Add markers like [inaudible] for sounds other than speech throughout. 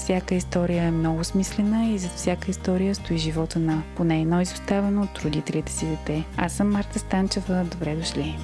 всяка история е много смислена и зад всяка история стои живота на поне едно изоставено от родителите си дете. Аз съм Марта Станчева. Добре дошли!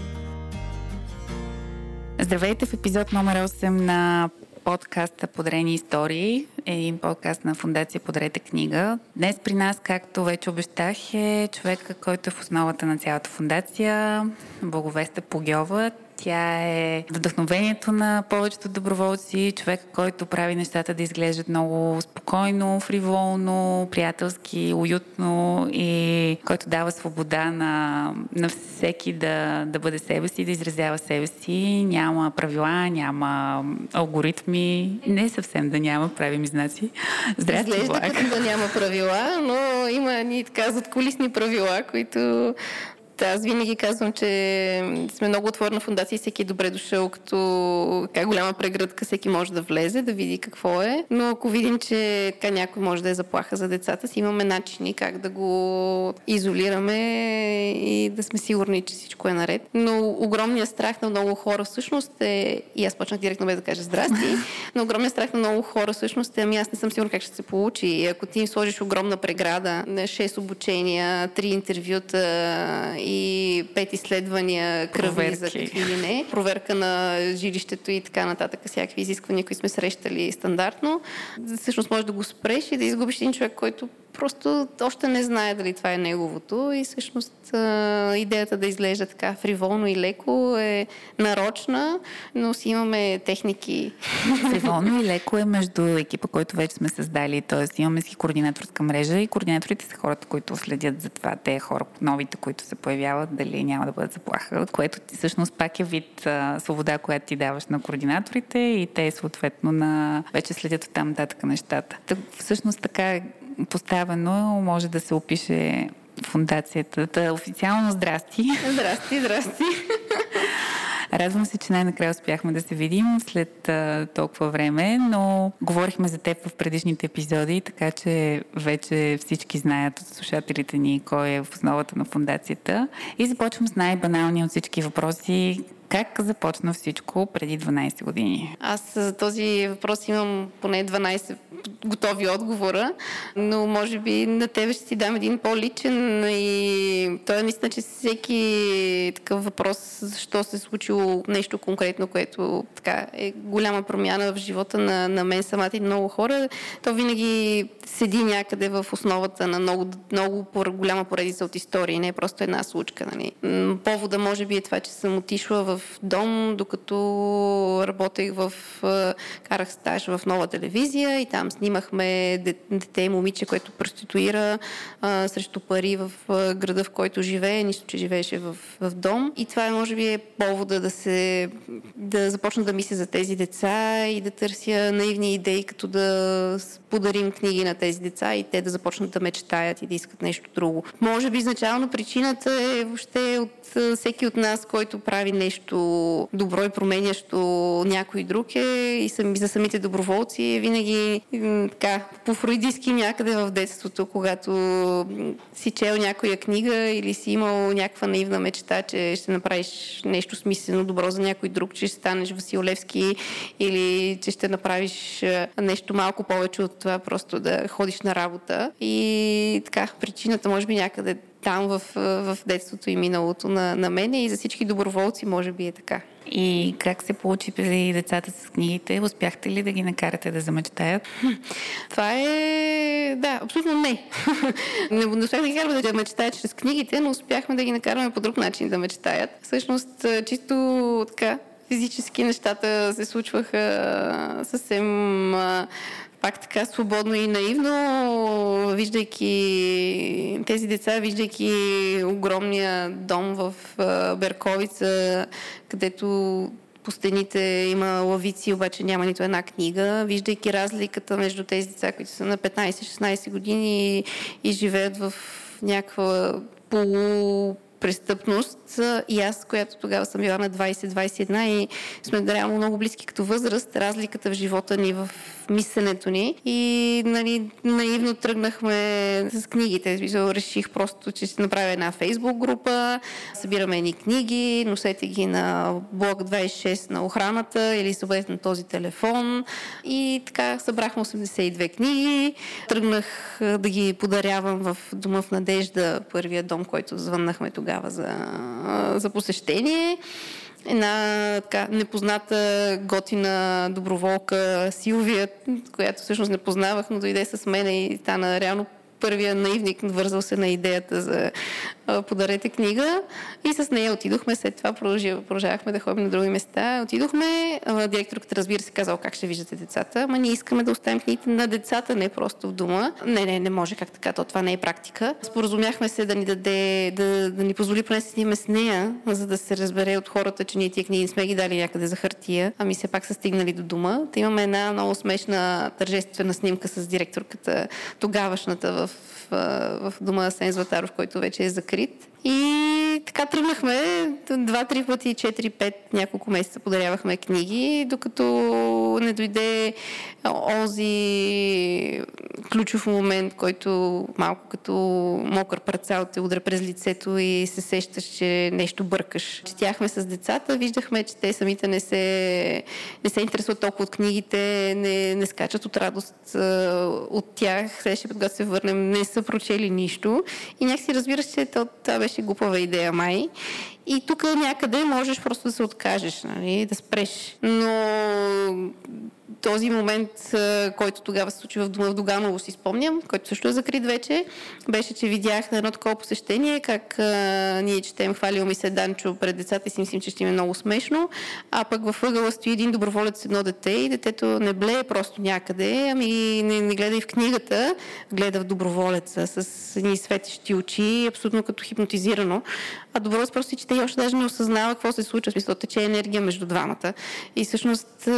Здравейте в епизод номер 8 на подкаста Подарени истории, един подкаст на Фундация Подарете книга. Днес при нас, както вече обещах, е човека, който е в основата на цялата фундация, Благовеста Погьова. Тя е вдъхновението на повечето доброволци, човек, който прави нещата да изглеждат много спокойно, фриволно, приятелски, уютно и който дава свобода на, на всеки да, да бъде себе си, да изразява себе си. Няма правила, няма алгоритми. Не съвсем да няма, правим знаци. Здрасти, Изглежда като да няма правила, но има ни така задколисни правила, които аз винаги казвам, че сме много отворена фундация и всеки е добре дошъл, като как голяма прегръдка, всеки може да влезе, да види какво е. Но ако видим, че така някой може да е заплаха за децата си, имаме начини как да го изолираме и да сме сигурни, че всичко е наред. Но огромният страх на много хора всъщност е, и аз почнах директно без да кажа здрасти, [laughs] но огромният страх на много хора всъщност е, ами аз не съм сигурна как ще се получи. И ако ти им сложиш огромна преграда, 6 обучения, 3 интервюта и пет изследвания кръвни за какви ли не, проверка на жилището и така нататък, всякакви изисквания, които сме срещали стандартно, всъщност може да го спреш и да изгубиш един човек, който просто още не знае дали това е неговото. И всъщност идеята да изглежда така фриволно и леко е нарочна, но си имаме техники. Фриволно и леко е между екипа, който вече сме създали, т.е. имаме си координаторска мрежа и координаторите са хората, които следят за това, те хора, новите, които се появяват, дали няма да бъдат заплаха, което ти всъщност пак е вид а, свобода, която ти даваш на координаторите и те съответно на... вече следят от там нататък нещата. Так, всъщност така поставено може да се опише фундацията. Та, официално здрасти. Здрасти, здрасти. [laughs] Радвам се, че най-накрая успяхме да се видим след а, толкова време, но говорихме за теб в предишните епизоди, така че вече всички знаят от слушателите ни кой е в основата на фундацията. И започвам с най-баналния от всички въпроси. Как започна всичко преди 12 години? Аз за този въпрос имам поне 12 готови отговора, но може би на тебе ще ти дам един по-личен и той е наистина, че всеки такъв въпрос, защо се е случило нещо конкретно, което така е голяма промяна в живота на, на мен самата и много хора, то винаги седи някъде в основата на много, много голяма поредица от истории, не е просто една случка. Нали. Повода може би е това, че съм отишла в дом, докато работех в... карах стаж в нова телевизия и там снимахме дете и момиче, което проституира а, срещу пари в града, в който живее, нищо, че живееше в, в дом. И това е, може би, е повода да се да започна да мисля за тези деца и да търся наивни идеи, като да подарим книги на тези деца и те да започнат да мечтаят и да искат нещо друго. Може би изначално причината е въобще от всеки от нас, който прави нещо добро и променящо някой друг е и за самите доброволци е винаги така, по-фруидистки някъде в детството, когато си чел някоя книга или си имал някаква наивна мечта, че ще направиш нещо смислено, добро за някой друг, че ще станеш Василевски или че ще направиш нещо малко повече от това, просто да ходиш на работа. И така, причината може би някъде там в, в детството и миналото на, на мене и за всички доброволци може би е така. И как се получи при децата с книгите? Успяхте ли да ги накарате да замечтаят? [laughs] Това е... Да, абсолютно не. [laughs] не, не успях да ги караме да мечтаят чрез книгите, но успяхме да ги накараме по друг начин да мечтаят. Всъщност, чисто така, физически нещата се случваха съвсем пак така свободно и наивно, виждайки тези деца, виждайки огромния дом в Берковица, където по стените има лавици, обаче няма нито една книга, виждайки разликата между тези деца, които са на 15-16 години и, и живеят в някаква полу престъпност. И аз, която тогава съм била на 20-21 и сме реално много близки като възраст, разликата в живота ни, в мисленето ни. И нали, наивно тръгнахме с книгите. Реших просто, че ще направя една фейсбук група, събираме едни книги, носете ги на блок 26 на охраната или събудете на този телефон. И така събрахме 82 книги. Тръгнах да ги подарявам в Дома в Надежда, първия дом, който звъннахме тогава за, за посещение. Една така непозната готина доброволка Силвия, която всъщност не познавах, но дойде с мен и стана реално първия наивник, вързал се на идеята за подарете книга и с нея отидохме. След това продължавахме да ходим на други места. Отидохме. Директорката, разбира се, казал как ще виждате децата. Ама ние искаме да оставим книгите на децата, не просто в дома. Не, не, не може как така. То това не е практика. Споразумяхме се да ни даде, да, да ни позволи поне сниме с нея, за да се разбере от хората, че ние тия книги не сме ги дали някъде за хартия, ами все пак са стигнали до дома. Та имаме една много смешна тържествена снимка с директорката, тогавашната в в, дома Сен Златаров, който вече е закрит. И така тръгнахме два-три пъти, четири-пет, няколко месеца подарявахме книги, докато не дойде онзи ключов момент, който малко като мокър парцал те удря през лицето и се сещаш, че нещо бъркаш. Четяхме с децата, виждахме, че те самите не се, не се интересуват толкова от книгите, не, не скачат от радост от тях. Следващия път, когато се върнем, не са прочели нищо. И някакси разбираш, че това беше глупава идея май. И тук някъде можеш просто да се откажеш, нали, да спреш. Но този момент, който тогава се случи в дома в Доганово, си спомням, който също е закрит вече, беше, че видях на едно такова посещение, как а, ние четем Хвалил ми се Данчо пред децата и си мислим, че ще им е много смешно, а пък във ъгъла стои един доброволец с едно дете и детето не блее просто някъде, ами не, не гледа и в книгата, гледа в доброволеца с едни светещи очи, абсолютно като хипнотизирано. А доброволец просто си чете и още даже не осъзнава какво се случва, в смисъл тече енергия между двамата. И всъщност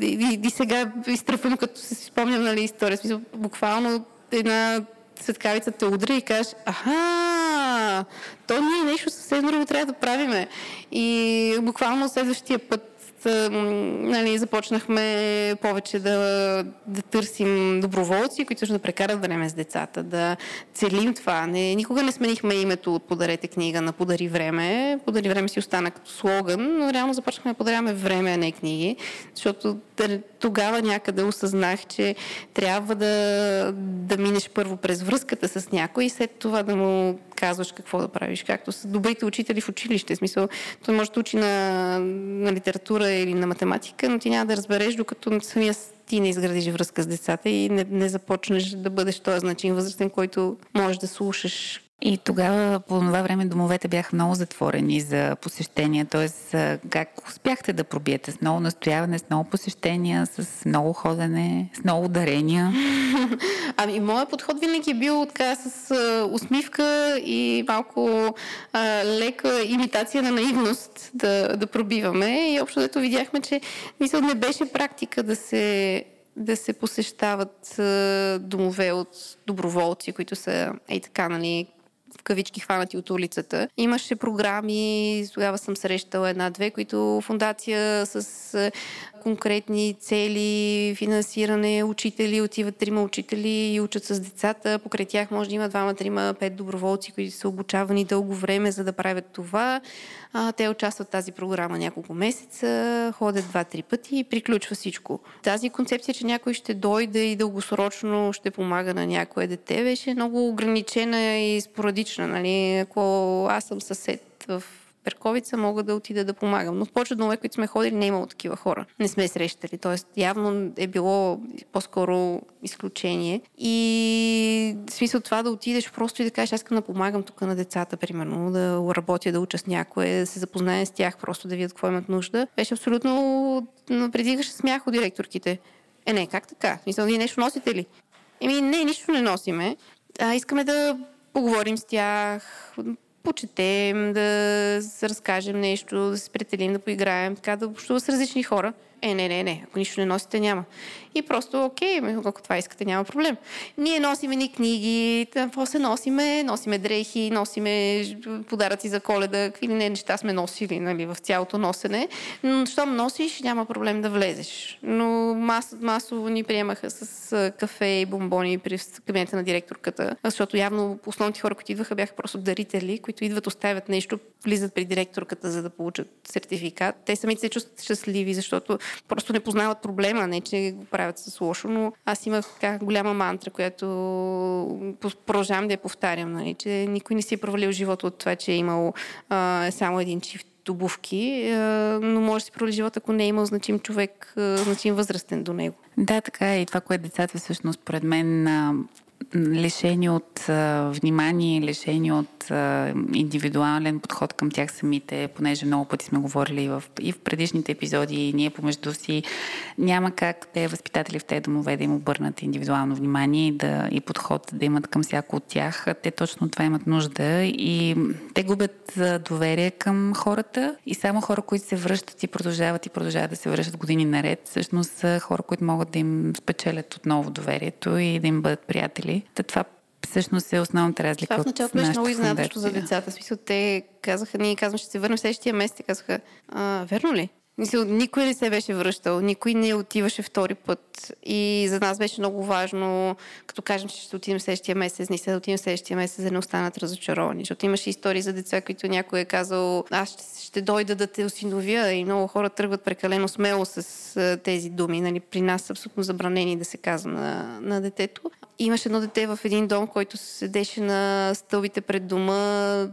и, и сега изтръпвам, като се спомням нали, история. Смисъл, буквално една светкавица те удря и кажеш, аха, то ние нещо съвсем друго трябва да правиме. И буквално следващия път нали, започнахме повече да, да търсим доброволци, които ще да прекарат време с децата, да целим това. Не, никога не сменихме името от Подарете книга на Подари време. Подари време си остана като слоган, но реално започнахме да подаряваме време, а не книги, защото тогава някъде осъзнах, че трябва да, да минеш първо през връзката с някой и след това да му казваш какво да правиш. Както са добрите учители в училище. В смисъл, той може да учи на, на литература или на математика, но ти няма да разбереш, докато самия ти не изградиш връзка с децата и не, не започнеш да бъдеш този значим възрастен, който можеш да слушаш и тогава по това време домовете бяха много затворени за посещения, т.е. как успяхте да пробиете с много настояване, с много посещения, с много ходене, с много дарения? [laughs] Ами, моят подход винаги е бил така с усмивка и малко а, лека имитация на наивност да, да пробиваме. И общо дето видяхме, че мисля, не беше практика да се да се посещават домове от доброволци, които са ей така, нали, в кавички хванати от улицата. Имаше програми, тогава съм срещала една-две, които фундация с конкретни цели, финансиране, учители, отиват трима учители и учат с децата. Покрай тях може да има двама, трима, пет доброволци, които са обучавани дълго време, за да правят това. А, те участват в тази програма няколко месеца, ходят два-три пъти и приключва всичко. Тази концепция, че някой ще дойде и дългосрочно ще помага на някое дете, беше много ограничена и спорадична. Нали? Ако аз съм съсед в Перковица мога да отида да помагам. Но в повечето домове, които сме ходили, не е имало такива хора. Не сме срещали. Тоест, явно е било по-скоро изключение. И в смисъл това да отидеш просто и да кажеш, аз искам да помагам тук на децата, примерно, да работя, да уча с някое, да се запозная с тях, просто да видят какво имат нужда. Беше абсолютно предигаше смях от директорките. Е, не, как така? Мисля, вие нещо носите ли? Еми, не, нищо не носиме. А, искаме да поговорим с тях, почетем, да разкажем нещо, да се претелим, да поиграем, така да общува с различни хора. Е, не, не, не, ако нищо не носите, няма. И просто, окей, ако това искате, няма проблем. Ние носиме ни книги, се носиме? Носиме дрехи, носиме подаръци за коледа, какви ли не неща сме носили нали, в цялото носене. Но щом носиш, няма проблем да влезеш. Но мас, масово ни приемаха с кафе и бомбони при кабинета на директорката, защото явно основните хора, които идваха, бяха просто дарители, които идват, оставят нещо, влизат при директорката, за да получат сертификат. Те самите се чувстват щастливи, защото просто не познават проблема, не че го правят с лошо, но аз имах така голяма мантра, която продължавам да я повтарям, нали, че никой не си е провалил живота от това, че е имал а, само един чифт обувки, но може да си провали живота, ако не е имал значим човек, значим възрастен до него. Да, така е. И това, което децата всъщност, според мен, лишени от а, внимание, лишени от а, индивидуален подход към тях самите, понеже много пъти сме говорили и в, и в предишните епизоди, и ние помежду си, няма как те възпитатели в тези домове да им обърнат индивидуално внимание и, да, и подход да имат към всяко от тях. Те точно това имат нужда и те губят доверие към хората и само хора, които се връщат и продължават и продължават да се връщат години наред, всъщност са хора, които могат да им спечелят отново доверието и да им бъдат приятели. Та това всъщност е основната разлика. Това в началото беше много изненадващо за децата. В смисъл, те казаха, ние казваме, ще се върнем следващия месец. Те казаха, а, верно ли? Мисля, никой не се беше връщал, никой не отиваше втори път. И за нас беше много важно, като кажем, че ще отидем следващия месец, не да отидем следващия месец, да не останат разочаровани. Защото имаше истории за деца, които някой е казал, аз ще, ще дойда да те осиновя и много хора тръгват прекалено смело с тези думи. Нали, при нас са абсолютно забранени да се казва на, на детето. Имаше едно дете в един дом, който седеше на стълбите пред дома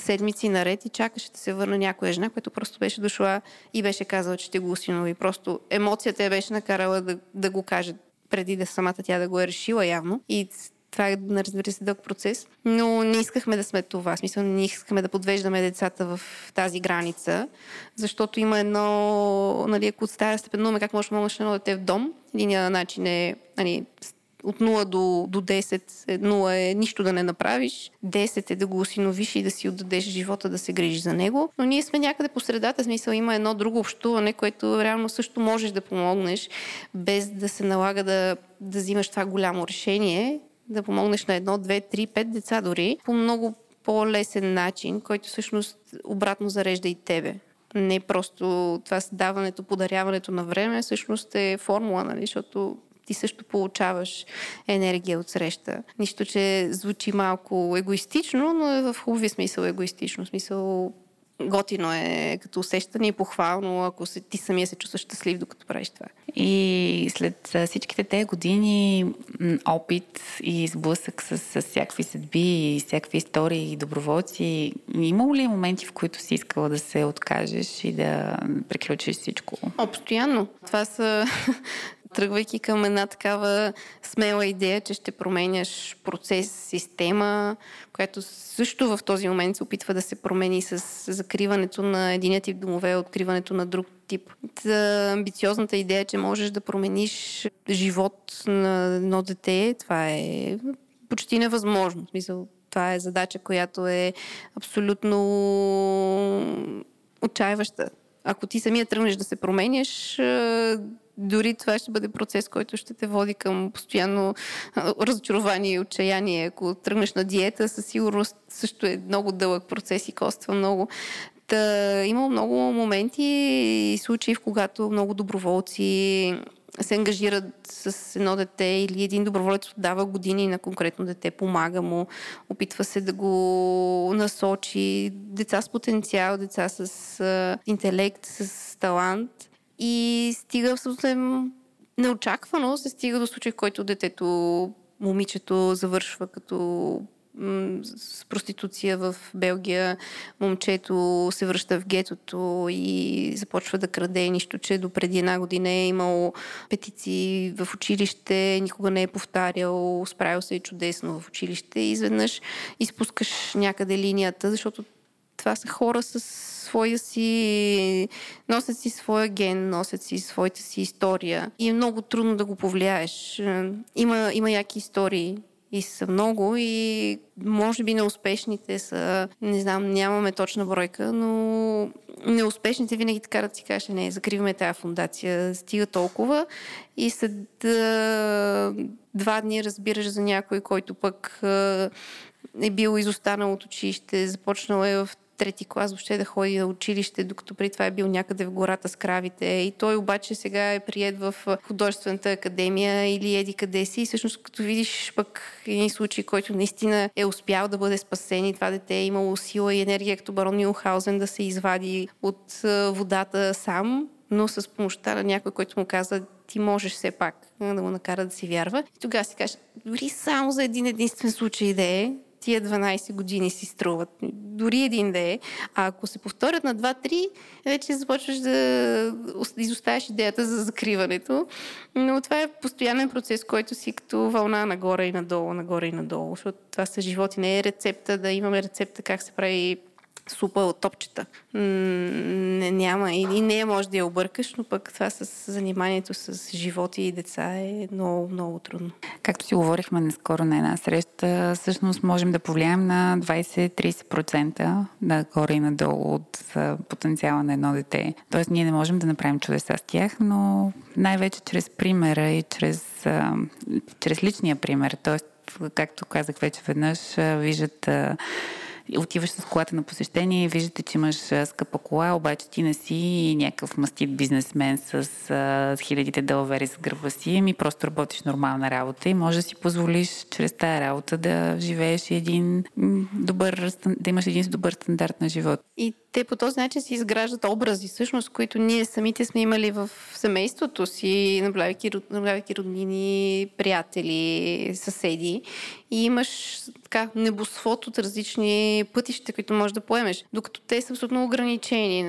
седмици наред и чакаше да се върне някоя жена, която просто беше дошла и беше казала, че ще го осинови. Просто емоцията я беше накарала да, да го каже преди да самата тя да го е решила явно. И това е, разбира се, дълг процес. Но не искахме да сме това. В смисъл, не искахме да подвеждаме децата в тази граница, защото има едно, нали, ако от стара степенуваме как може да едно дете в дом, единия начин е нали, от 0 до, до 10, 0 е нищо да не направиш, 10 е да го осиновиш и да си отдадеш живота да се грижи за него. Но ние сме някъде по средата, смисъл има едно друго общуване, което реално също можеш да помогнеш, без да се налага да, да взимаш това голямо решение, да помогнеш на едно, две, три, пет деца дори, по много по-лесен начин, който всъщност обратно зарежда и тебе не просто това създаването, подаряването на време, всъщност е формула, нали? защото ти също получаваш енергия от среща. Нищо, че звучи малко егоистично, но е в хубави смисъл егоистично. В смисъл готино е като усещане и похвално, ако се, ти самия се чувстваш щастлив, докато правиш това. И след всичките тези години опит и сблъсък с, с всякакви съдби и всякакви истории и доброволци, имало ли моменти, в които си искала да се откажеш и да приключиш всичко? О, постоянно. Това са тръгвайки към една такава смела идея, че ще променяш процес, система, която също в този момент се опитва да се промени с закриването на един тип домове, откриването на друг тип. За амбициозната идея, че можеш да промениш живот на едно дете, това е почти невъзможно. Това е задача, която е абсолютно отчаиваща. Ако ти самия тръгнеш да се променяш, дори това ще бъде процес, който ще те води към постоянно разочарование и отчаяние. Ако тръгнеш на диета, със сигурност също е много дълъг процес и коства много. Та, има много моменти и случаи, в когато много доброволци се ангажират с едно дете или един доброволец дава години на конкретно дете, помага му, опитва се да го насочи. Деца с потенциал, деца с интелект, с талант – и стига абсолютно неочаквано се стига до случай, в който детето, момичето завършва като с проституция в Белгия, момчето се връща в гетото и започва да краде, нищо, че до преди една година е имал петиции в училище, никога не е повтарял, справил се е чудесно в училище и изведнъж изпускаш някъде линията, защото това са хора с своя си, носят си своя ген, носят си своята си история и е много трудно да го повлияеш. Има, има яки истории и са много и може би неуспешните са, не знам, нямаме точна бройка, но неуспешните винаги така да си кажеш, не, закриваме тази фундация, стига толкова и след два дни разбираш за някой, който пък е бил изостанал от училище, започнал е в трети клас въобще да ходи на училище, докато при това е бил някъде в гората с кравите. И той обаче сега е прият в художествената академия или еди къде си. И всъщност като видиш пък един случай, който наистина е успял да бъде спасен и това дете е имало сила и енергия, като барон Милхаузен да се извади от водата сам, но с помощта на някой, който му каза, ти можеш все пак да го накара да си вярва. И тогава си кажеш, дори само за един единствен случай да е, тия 12 години си струват. Дори един да е. А ако се повторят на 2-3, вече започваш да изоставяш идеята за закриването. Но това е постоянен процес, който си като вълна нагоре и надолу, нагоре и надолу. Защото това са животи. Не е рецепта да имаме рецепта как се прави супа от топчета. Не, няма и, и не може да я объркаш, но пък това с заниманието с животи и деца е много, много трудно. Както си говорихме наскоро на една среща, всъщност можем да повлияем на 20-30% нагоре и надолу от потенциала на едно дете. Тоест ние не можем да направим чудеса с тях, но най-вече чрез примера и чрез, чрез личния пример. Тоест, както казах вече веднъж, виждат отиваш с колата на посещение и виждате, че имаш скъпа кола, обаче ти не си някакъв мастит бизнесмен с а, хилядите дълвери с гърба си, ми просто работиш нормална работа и може да си позволиш чрез тази работа да живееш един добър, да имаш един добър стандарт на живот. И те по този начин си изграждат образи, всъщност, които ние самите сме имали в семейството си, наблюдавайки, наблюдавайки роднини, приятели, съседи. И имаш така небосвод от различни пътища, които можеш да поемеш. Докато те са абсолютно ограничени.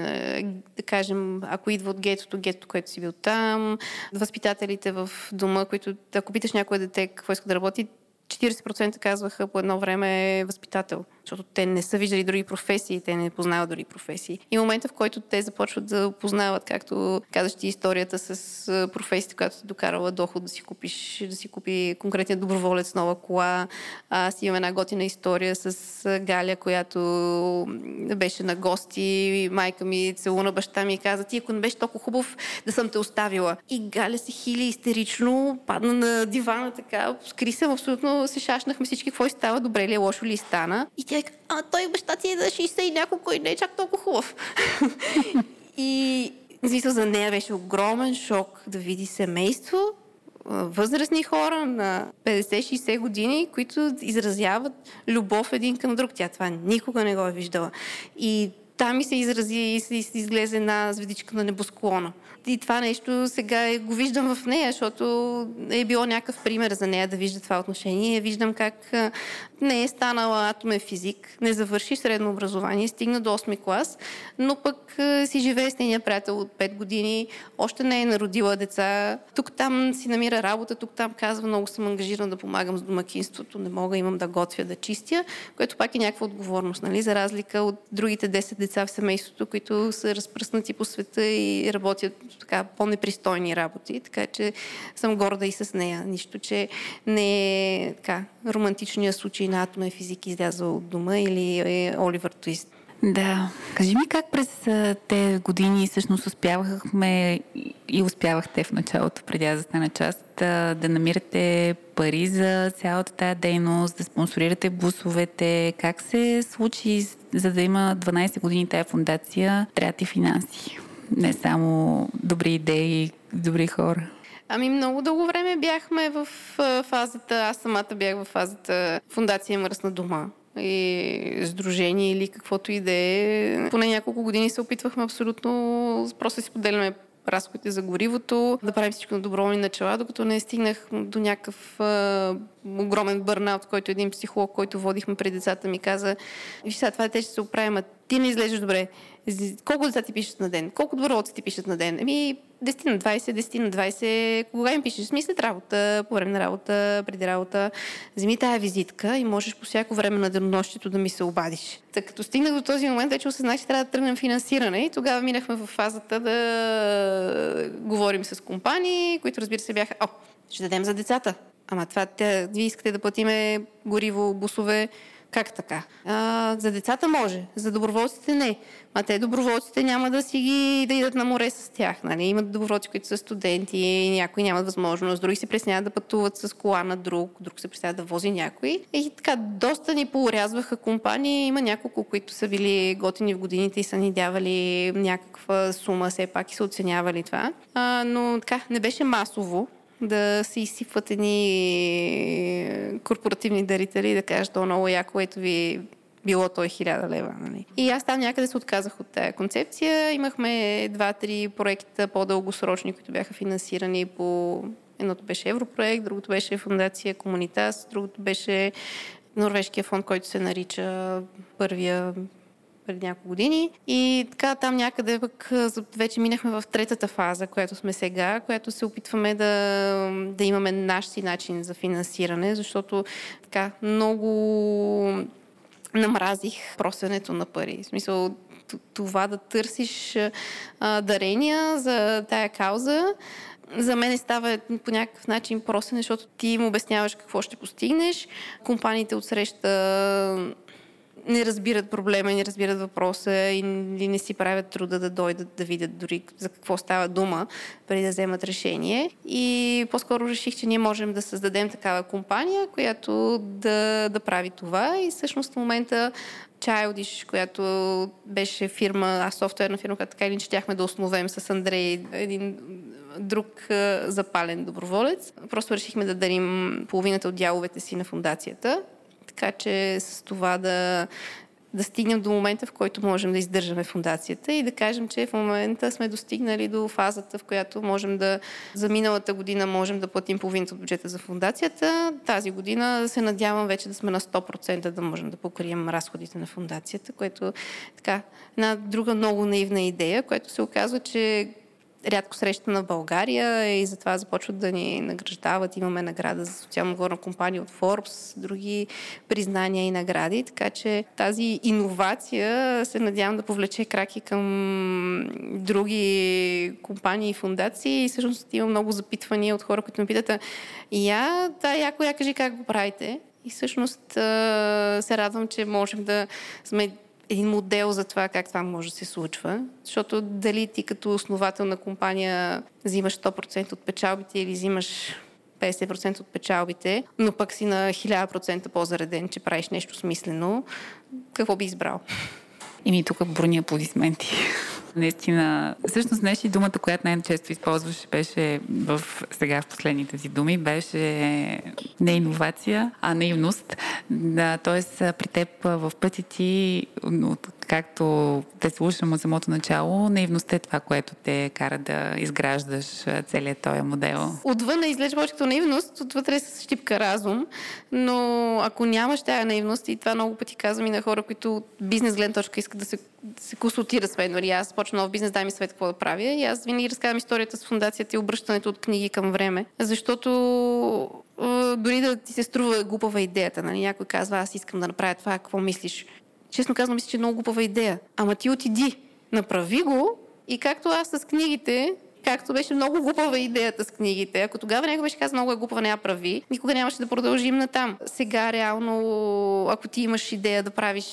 Да кажем, ако идва от гетото, гетото, което си бил там, възпитателите в дома, които, ако питаш някое дете какво иска да работи, 40% казваха по едно време е възпитател защото те не са виждали други професии, те не познават други професии. И момента, в който те започват да познават, както казаш ти историята с професията, която те докарала доход да си купиш, да си купи конкретния доброволец нова кола. Аз имам една готина история с Галя, която беше на гости. Майка ми целуна баща ми и каза, ти ако не беше толкова хубав, да съм те оставила. И Галя се хили истерично, падна на дивана така, скри се, абсолютно се шашнахме всички, какво става, добре ли е, лошо ли стана. И тя човек, а той баща ти е на 60 и няколко и не е чак толкова хубав. [laughs] и смисъл за нея беше огромен шок да види семейство, възрастни хора на 50-60 години, които изразяват любов един към друг. Тя това никога не го е виждала. И там ми се изрази и се излезе една звездичка на небосклона. И това нещо сега е, го виждам в нея, защото е било някакъв пример за нея да вижда това отношение. Виждам как не е станала атомен физик, не завърши средно образование, стигна до 8 клас, но пък си живее с нейния приятел от 5 години, още не е народила деца, тук-там си намира работа, тук-там казва, много съм ангажирана да помагам с домакинството, не мога, имам да готвя, да чистя, което пак е някаква отговорност, нали? за разлика от другите 10 деца в семейството, които са разпръснати по света и работят така по-непристойни работи, така че съм горда и с нея. Нищо, че не е така романтичният случай на атомен физик излязъл от дома или е Оливър Твист. Да. Кажи ми как през те години всъщност успявахме и успявахте в началото, преди да стана част, да, да намирате пари за цялата тази дейност, да спонсорирате бусовете. Как се случи, за да има 12 години тая фундация, трябва и финанси? Не само добри идеи, добри хора. Ами много дълго време бяхме в фазата, аз самата бях в фазата Фундация Мръсна дома и сдружение или каквото и да е. Поне няколко години се опитвахме абсолютно просто си поделяме разходите за горивото, да правим всичко на доброволни начала, докато не стигнах до някакъв а, огромен бърнаут, който един психолог, който водихме пред децата ми каза, виж сега, това те ще се оправим, а ти не излезеш добре. Колко деца ти пишат на ден? Колко доброволци ти пишат на ден? Еми, 10 на 20, 10 на 20. Кога им пишеш? Смислят работа, по време на работа, преди работа. Вземи тая визитка и можеш по всяко време на денонощието да ми се обадиш. Та като стигнах до този момент, вече осъзнах, че трябва да тръгнем финансиране и тогава минахме в фазата да говорим с компании, които разбира се бяха, о, ще дадем за децата. Ама това, те, вие искате да платиме гориво, бусове, как така? А, за децата може, за доброволците не. А те доброволците няма да си ги да идат на море с тях. Нали? Имат доброволци, които са студенти, някои нямат възможност, други се пресняват да пътуват с кола на друг, друг се пресняват да вози някой. И така, доста ни поурязваха компании. Има няколко, които са били готини в годините и са ни давали някаква сума, все пак и са оценявали това. А, но така, не беше масово да се изсипват едни корпоративни дарители и да кажат, то много яко, ето ви било той хиляда лева. Нали? И аз там някъде се отказах от тая концепция. Имахме два-три проекта по-дългосрочни, които бяха финансирани по... Едното беше Европроект, другото беше Фундация Комунитас, другото беше Норвежкия фонд, който се нарича първия преди няколко години. И така там някъде пък вече минахме в третата фаза, която сме сега, която се опитваме да, да имаме наш си начин за финансиране, защото така много намразих просенето на пари. В смисъл, това да търсиш а, дарения за тая кауза, за мен става по някакъв начин просене, защото ти им обясняваш какво ще постигнеш. Компаниите отсреща не разбират проблема, не разбират въпроса и не си правят труда да дойдат да видят дори за какво става дума, преди да вземат решение. И по-скоро реших, че ние можем да създадем такава компания, която да, да прави това. И всъщност в момента Childish, която беше фирма, а софтуерна фирма, която така или щяхме да основем с Андрей, един друг запален доброволец. Просто решихме да дарим половината от дяловете си на фундацията така че с това да, да стигнем до момента, в който можем да издържаме фундацията и да кажем, че в момента сме достигнали до фазата, в която можем да за миналата година можем да платим половината от бюджета за фундацията. Тази година се надявам вече да сме на 100% да можем да покрием разходите на фундацията, което така една друга много наивна идея, която се оказва, че рядко срещана в България и затова започват да ни награждават. Имаме награда за социално отговорна компания от Forbes, други признания и награди. Така че тази иновация се надявам да повлече краки към други компании и фундации. И всъщност има много запитвания от хора, които ме питат, я, да, яко, я кажи как го правите. И всъщност се радвам, че можем да сме един модел за това как това може да се случва. Защото дали ти като основател на компания взимаш 100% от печалбите или взимаш 50% от печалбите, но пък си на 1000% по-зареден, че правиш нещо смислено, какво би избрал? Ими тук бурни аплодисменти. Наистина, всъщност днес и думата, която най-често използваш, беше в, сега в последните си думи, беше не иновация, а наивност. Да, тоест, при теб в пъти ти, от както те слушам от самото начало, наивността е това, което те кара да изграждаш целият този модел. Отвън не изглежда повече като наивност, отвътре е с щипка разум, но ако нямаш тази наивност, и това много пъти казвам и на хора, които от бизнес гледна точка искат да се, да се консултират с мен, нали аз почна нов бизнес, дай ми съвет какво да правя и аз винаги разказвам историята с фундацията и обръщането от книги към време, защото дори да ти се струва глупава идеята, нали? някой казва, аз искам да направя това, какво мислиш? Честно казвам, мисля, че е много глупава идея. Ама ти отиди, направи го и както аз с книгите, както беше много глупава идеята с книгите. Ако тогава някой беше казал много е глупава, не я прави, никога нямаше да продължим натам. Сега реално, ако ти имаш идея да правиш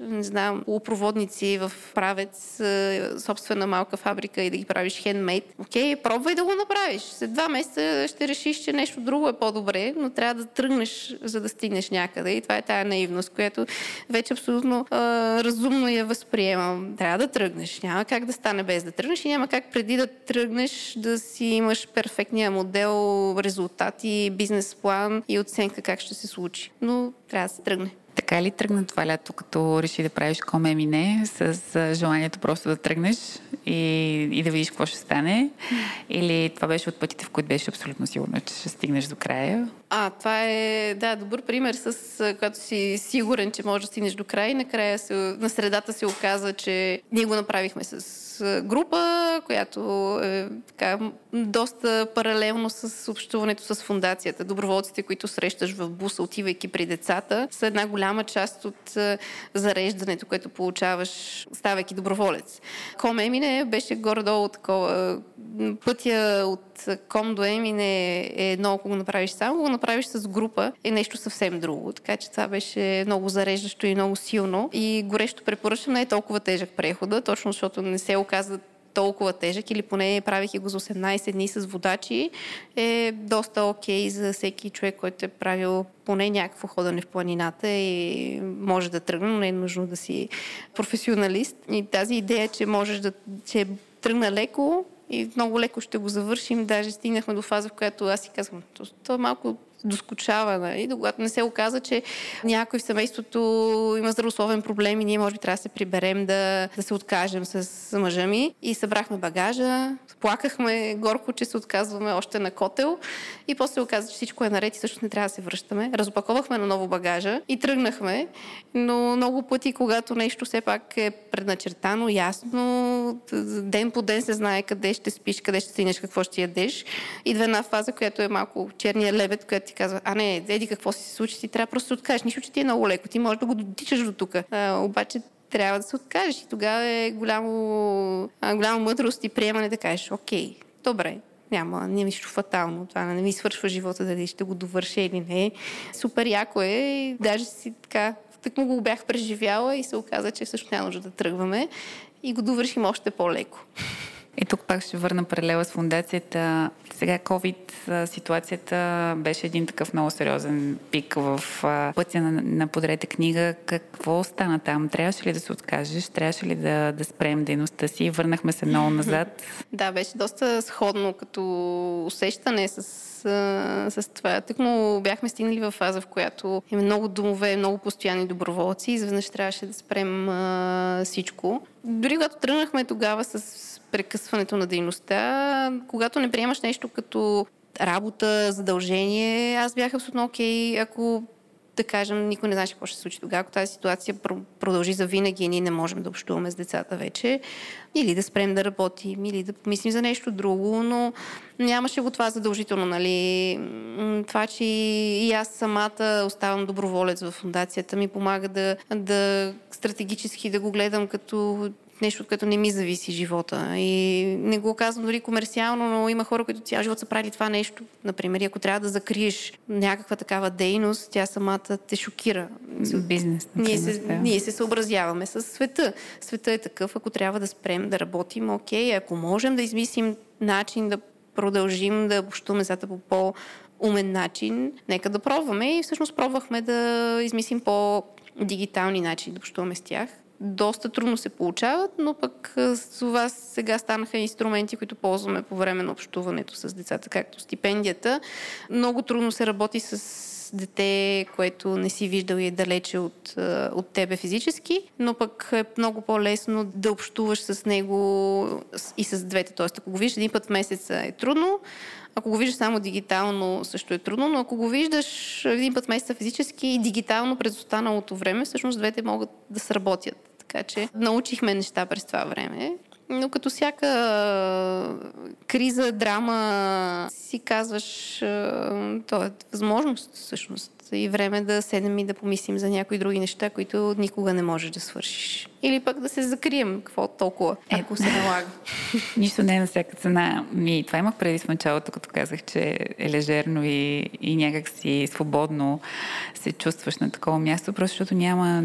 не знам, полупроводници в правец, е, собствена малка фабрика и да ги правиш хендмейд. Окей, пробвай да го направиш. След два месеца ще решиш, че нещо друго е по-добре, но трябва да тръгнеш, за да стигнеш някъде. И това е тая наивност, която вече абсолютно а, разумно я възприемам. Трябва да тръгнеш. Няма как да стане без да тръгнеш и няма как преди да тръгнеш да си имаш перфектния модел, резултати, бизнес план и оценка как ще се случи. Но трябва да се тръгне. Така ли тръгна това лято, като реши да правиш коме мине, с желанието просто да тръгнеш и, и да видиш какво ще стане? Или това беше от пътите, в които беше абсолютно сигурно, че ще стигнеш до края? А, това е, да, добър пример, с когато си сигурен, че можеш да стигнеш до края и накрая се, на средата се оказа, че ние го направихме с група, която е така, доста паралелно с общуването с фундацията. Доброволците, които срещаш в буса, отивайки при децата, са една голяма част от зареждането, което получаваш, ставайки доброволец. Коме мине беше горе-долу такова пътя от ком до ем и не е едно, ако го направиш само, го направиш с група, е нещо съвсем друго. Така че това беше много зареждащо и много силно. И горещо препоръчвам, не е толкова тежък прехода, точно защото не се оказа толкова тежък или поне правих го за 18 дни с водачи, е доста окей okay за всеки човек, който е правил поне някакво ходене в планината и може да тръгне, но не е нужно да си професионалист. И тази идея, че можеш да че тръгна леко и много леко ще го завършим. Даже стигнахме до фаза, в която аз си казвам, то е малко доскочава, нали? Когато не се оказа, че някой в семейството има здравословен проблем и ние може би трябва да се приберем да, да се откажем с мъжа ми. И събрахме багажа, плакахме горко, че се отказваме още на котел и после оказа, че всичко е наред и също не трябва да се връщаме. Разопаковахме на ново багажа и тръгнахме, но много пъти, когато нещо все пак е предначертано, ясно, ден по ден се знае къде ще спиш, къде ще стигнеш, какво ще ядеш. Идва една фаза, която е малко черния лебед, която ти казва, а не, еди какво си се случи, ти трябва просто да откажеш. Нищо, че ти е много леко. Ти можеш да го дотичаш до тук. обаче трябва да се откажеш. И тогава е голямо, голямо мъдрост и приемане да кажеш, окей, добре, няма, няма нищо фатално. Това не ми свършва живота, дали ще го довърша или не. Супер яко е и даже си така, так му го бях преживяла и се оказа, че всъщност няма нужда да тръгваме и го довършим още по-леко. И тук пак ще върна паралела с фундацията. Сега COVID ситуацията беше един такъв много сериозен пик в пътя на, на подрете книга. Какво стана там? Трябваше ли да се откажеш? Трябваше ли да, да спрем дейността си? Върнахме се много назад. [laughs] да, беше доста сходно като усещане с с това. Тък му бяхме стигнали в фаза, в която има много домове, много постоянни доброволци изведнъж трябваше да спрем а, всичко. Дори когато тръгнахме тогава с прекъсването на дейността, когато не приемаш нещо като работа, задължение, аз бях абсолютно окей, okay, ако да кажем, никой не знае какво ще се случи тогава, ако тази ситуация продължи за винаги и ние не можем да общуваме с децата вече, или да спрем да работим, или да помислим за нещо друго, но нямаше го това задължително, нали. Това, че и аз самата оставам доброволец в фундацията, ми помага да, да стратегически да го гледам като нещо, от което не ми зависи живота. И не го казвам дори комерциално, но има хора, които цял живот са правили това нещо. Например, ако трябва да закриеш някаква такава дейност, тя самата те шокира. Бизнес. Ние се, да. ние се съобразяваме с света. Света е такъв, ако трябва да спрем да работим, окей, ако можем да измислим начин да продължим да общуваме зата по по умен начин, нека да пробваме. И всъщност пробвахме да измислим по-дигитални начини да общуваме с тях доста трудно се получават, но пък с това сега станаха инструменти, които ползваме по време на общуването с децата, както стипендията. Много трудно се работи с дете, което не си виждал и е далече от, от тебе физически, но пък е много по-лесно да общуваш с него и с двете. Тоест, ако го виждаш един път в месеца е трудно, ако го виждаш само дигитално, също е трудно, но ако го виждаш един път месеца физически и дигитално през останалото време, всъщност двете могат да сработят. Така че научихме неща през това време. Но като всяка криза, драма, си казваш, то е възможност всъщност и време да седнем и да помислим за някои други неща, които никога не можеш да свършиш. Или пък да се закрием, какво толкова, е, ако се налага. [laughs] Нищо не е на всяка цена. Ми, това имах преди в началото, като казах, че е лежерно и, и някак си свободно се чувстваш на такова място, просто защото няма,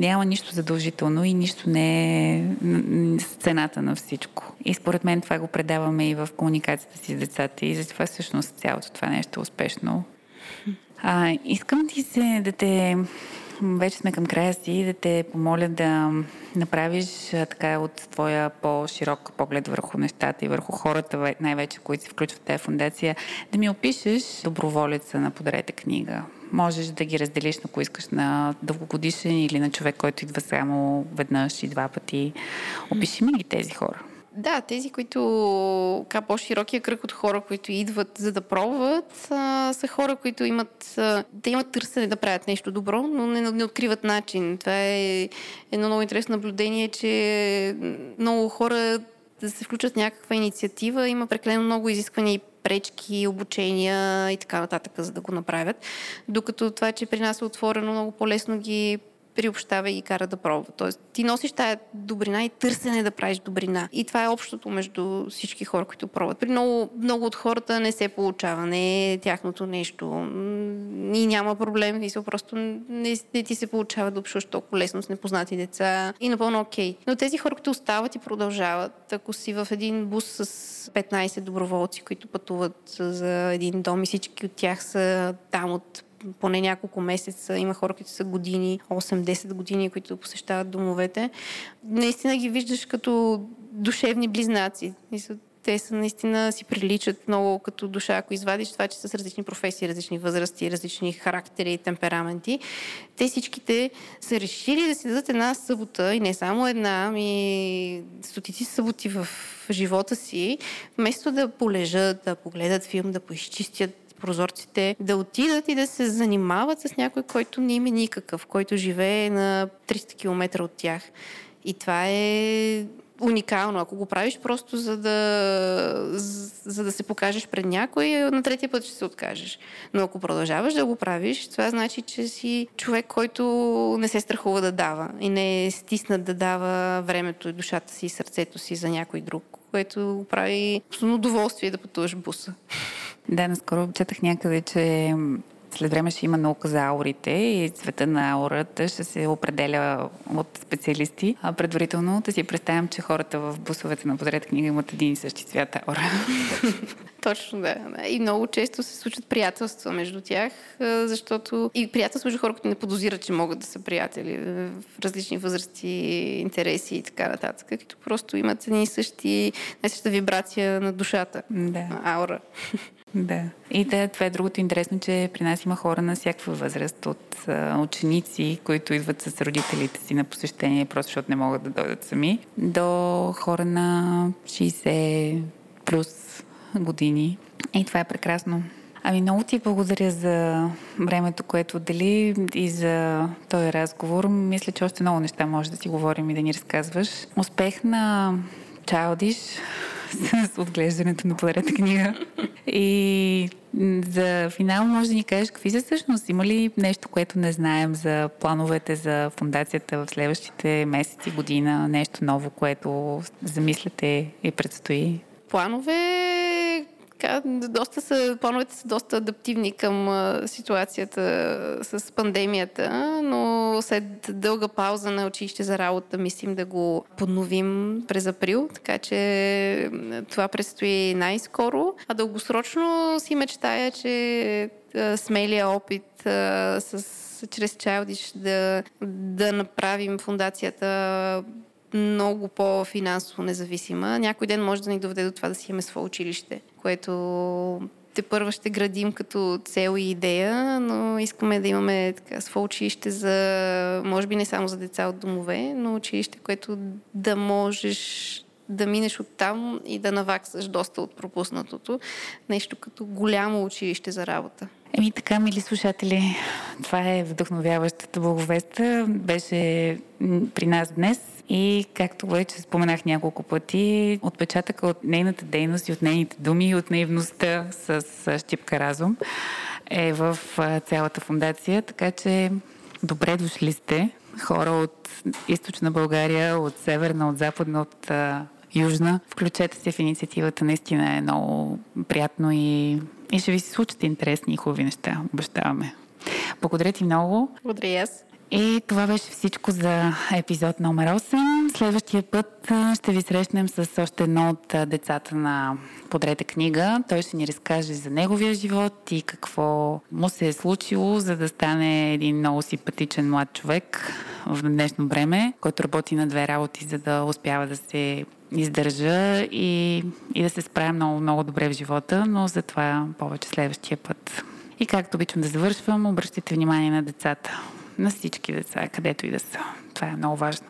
няма нищо задължително и нищо не е цената на всичко. И според мен това го предаваме и в комуникацията си с децата и затова всъщност цялото това нещо е успешно а, искам ти се да те вече сме към края си, да те помоля да направиш така от твоя по-широк поглед върху нещата и върху хората, най-вече, които се включват в тази фундация, да ми опишеш доброволеца на Подарете книга. Можеш да ги разделиш, ако искаш, на дългогодишен или на човек, който идва само веднъж и два пъти. Опиши ми ги тези хора. Да, тези, които ка по-широкия кръг от хора, които идват за да пробват, а, са хора, които имат, а, да имат търсене да правят нещо добро, но не, не откриват начин. Това е едно много интересно наблюдение, че много хора да се включат в някаква инициатива, има прекалено много изисквания и пречки, обучения и така нататък, за да го направят. Докато това, че при нас е отворено, много по-лесно ги приобщава и кара да пробва. Тоест, ти носиш тая добрина и търсене да правиш добрина. И това е общото между всички хора, които пробват. При много, много от хората не се получава, не е тяхното нещо. И няма проблем, и просто не, не ти се получава да общуваш толкова лесно с непознати деца и напълно окей. Okay. Но тези хора, които остават и продължават, ако си в един бус с 15 доброволци, които пътуват за един дом и всички от тях са там от поне няколко месеца. Има хора, които са години, 8-10 години, които посещават домовете. Наистина ги виждаш като душевни близнаци. Те са наистина си приличат много като душа, ако извадиш това, че са с различни професии, различни възрасти, различни характери и темпераменти. Те всичките са решили да си дадат една събота и не само една, ами стотици съботи в живота си, вместо да полежат, да погледат филм, да поизчистят прозорците, да отидат и да се занимават с някой, който не има никакъв, който живее на 300 км от тях. И това е уникално. Ако го правиш просто за да, за да се покажеш пред някой, на третия път ще се откажеш. Но ако продължаваш да го правиш, това значи, че си човек, който не се страхува да дава и не е стиснат да дава времето и душата си и сърцето си за някой друг, което прави удоволствие да пътуваш буса. Да, наскоро четах някъде, че след време ще има наука за аурите и цвета на аурата ще се определя от специалисти. А предварително да си представям, че хората в бусовете на подред книга имат един и същи цвят аура. [laughs] Точно, да. И много често се случват приятелства между тях, защото и приятелства между хора, които не подозират, че могат да са приятели в различни възрасти, интереси и така нататък, които просто имат едни и същи, най-съща вибрация на душата. Да. Аура. Да. И да, това е другото интересно, че при нас има хора на всякаква възраст, от а, ученици, които идват с родителите си на посещение, просто защото не могат да дойдат сами, до хора на 60 плюс години. И това е прекрасно. Ами много ти благодаря за времето, което отдели и за този разговор. Мисля, че още много неща може да си говорим и да ни разказваш. Успех на Childish [laughs] с отглеждането на подарета книга. И за финал може да ни кажеш какви са всъщност? Има ли нещо, което не знаем за плановете за фундацията в следващите месеци, година? Нещо ново, което замисляте и предстои? Планове така, доста са, плановете са доста адаптивни към ситуацията с пандемията, но след дълга пауза на училище за работа мислим да го подновим през април, така че това предстои най-скоро. А дългосрочно си мечтая, че смелия опит с чрез Childish да, да направим фундацията много по-финансово независима. Някой ден може да ни доведе до това да си имаме свое училище, което те първа ще градим като цел и идея, но искаме да имаме така, свое училище за, може би не само за деца от домове, но училище, което да можеш да минеш оттам и да наваксаш доста от пропуснатото. Нещо като голямо училище за работа. Еми така, мили слушатели, това е вдъхновяващата благовеста. Беше при нас днес и както вече споменах няколко пъти, отпечатъка от нейната дейност и от нейните думи и от наивността с щипка разум е в цялата фундация, така че добре дошли сте хора от източна България, от северна, от западна, от южна. Включете се в инициативата, наистина е много приятно и, и ще ви се случат интересни и хубави неща, обещаваме. Благодаря ти много. Благодаря и аз. И това беше всичко за епизод номер 8. Следващия път ще ви срещнем с още едно от децата на Подрете книга. Той ще ни разкаже за неговия живот и какво му се е случило, за да стане един много симпатичен млад човек в днешно време, който работи на две работи, за да успява да се издържа и, и да се справя много, много добре в живота, но за това повече следващия път. И както обичам да завършвам, обръщайте внимание на децата на всички деца, където и да са. Това е много важно.